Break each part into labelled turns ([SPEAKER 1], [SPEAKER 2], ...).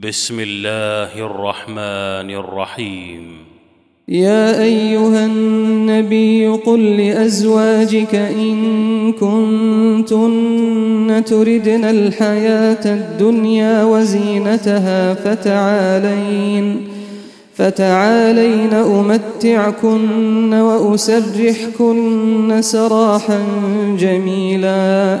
[SPEAKER 1] بسم الله الرحمن الرحيم.
[SPEAKER 2] يا أيها النبي قل لأزواجك إن كنتن تردن الحياة الدنيا وزينتها فتعالين فتعالين أمتعكن وأسرحكن سراحا جميلا.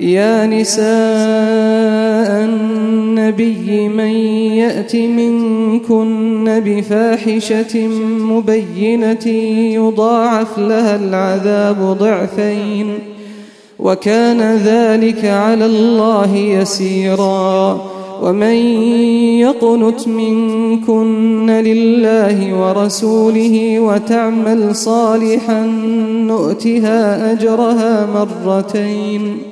[SPEAKER 2] يا نساء النبي من يأت منكن بفاحشة مبينة يضاعف لها العذاب ضعفين وكان ذلك على الله يسيرا ومن يقنت منكن لله ورسوله وتعمل صالحا نؤتها أجرها مرتين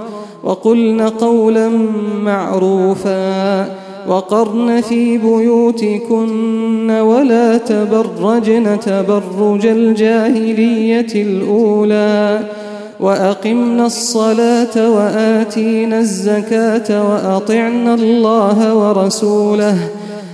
[SPEAKER 2] وقلن قولا معروفا وقرن في بيوتكن ولا تبرجن تبرج الجاهلية الأولى وأقمنا الصلاة وآتينا الزكاة وأطعنا الله ورسوله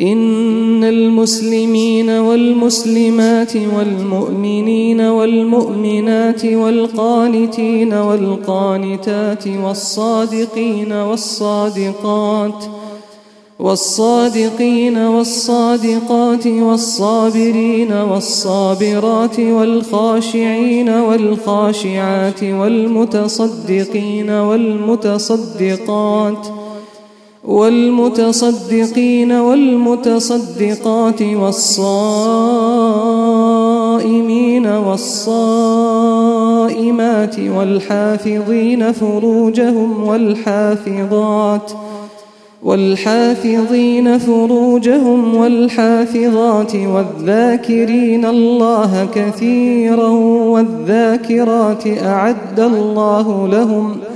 [SPEAKER 2] إن المسلمين والمسلمات والمؤمنين والمؤمنات والقانتين والقانتات والصادقين والصادقات والصادقين والصادقات والصابرين والصابرات والخاشعين والخاشعات والمتصدقين والمتصدقات والمتصدقين والمتصدقات والصائمين والصائمات والحافظين فروجهم والحافظات والحافظين فروجهم والحافظات والذاكرين الله كثيرا والذاكرات أعد الله لهم ۖ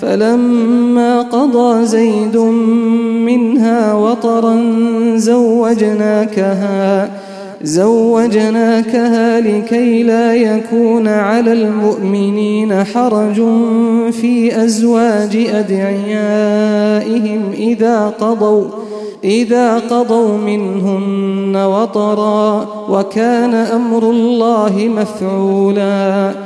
[SPEAKER 2] فلما قضى زيد منها وطرا زوجناكها زوجناكها لكي لا يكون على المؤمنين حرج في أزواج أدعيائهم إذا قضوا إذا قضوا منهن وطرا وكان أمر الله مفعولا.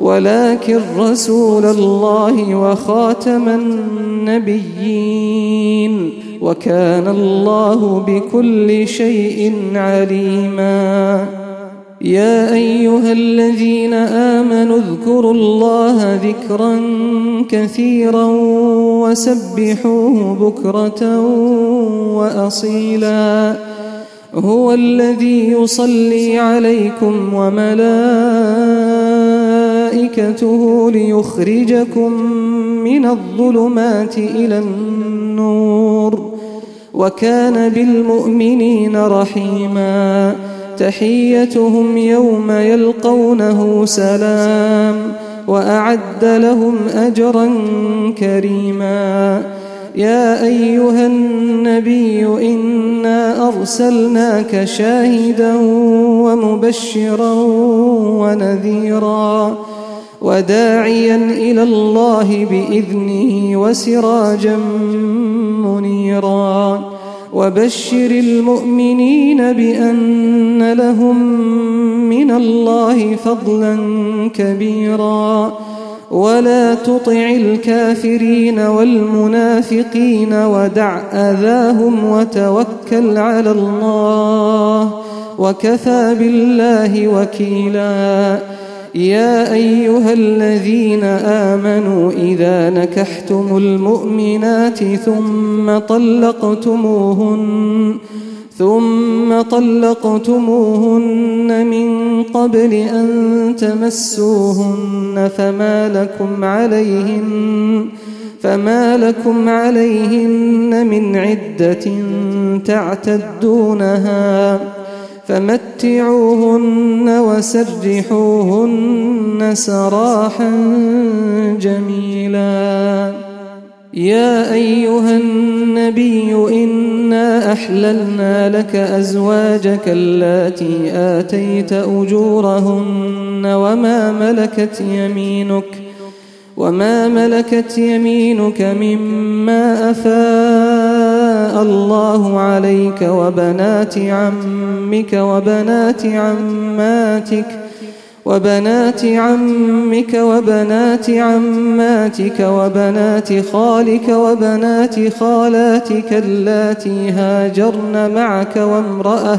[SPEAKER 2] ولكن رسول الله وخاتم النبيين وكان الله بكل شيء عليما. يا أيها الذين آمنوا اذكروا الله ذكرا كثيرا وسبحوه بكرة وأصيلا. هو الذي يصلي عليكم وملائكته ليخرجكم من الظلمات إلى النور وكان بالمؤمنين رحيما تحيتهم يوم يلقونه سلام واعد لهم اجرا كريما يا ايها النبي انا ارسلناك شاهدا ومبشرا ونذيرا وداعيا إلى الله بإذنه وسراجا منيرا. وبشر المؤمنين بأن لهم من الله فضلا كبيرا. ولا تطع الكافرين والمنافقين ودع أذاهم وتوكل على الله. وكفى بالله وكيلا. يا أيها الذين آمنوا إذا نكحتم المؤمنات ثم طلقتموهن ثم طلقتموهن من قبل أن تمسوهن فما لكم عليهن فما لكم عليهن من عدة تعتدونها. فمتعوهن وسرحوهن سراحا جميلا. يا أيها النبي إنا أحللنا لك أزواجك اللاتي آتيت أجورهن وما ملكت يمينك وما ملكت يمينك مما أفاء الله عليك وبنات عمك وبنات عماتك وبنات عمك وبنات عماتك وبنات خالك وبنات خالاتك اللاتي هاجرن معك وامرأة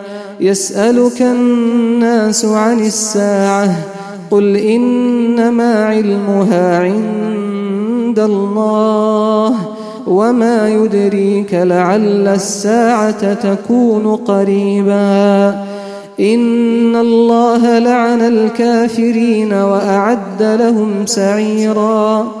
[SPEAKER 2] يسألك الناس عن الساعة قل إنما علمها عند الله وما يدريك لعل الساعة تكون قريبا إن الله لعن الكافرين وأعد لهم سعيراً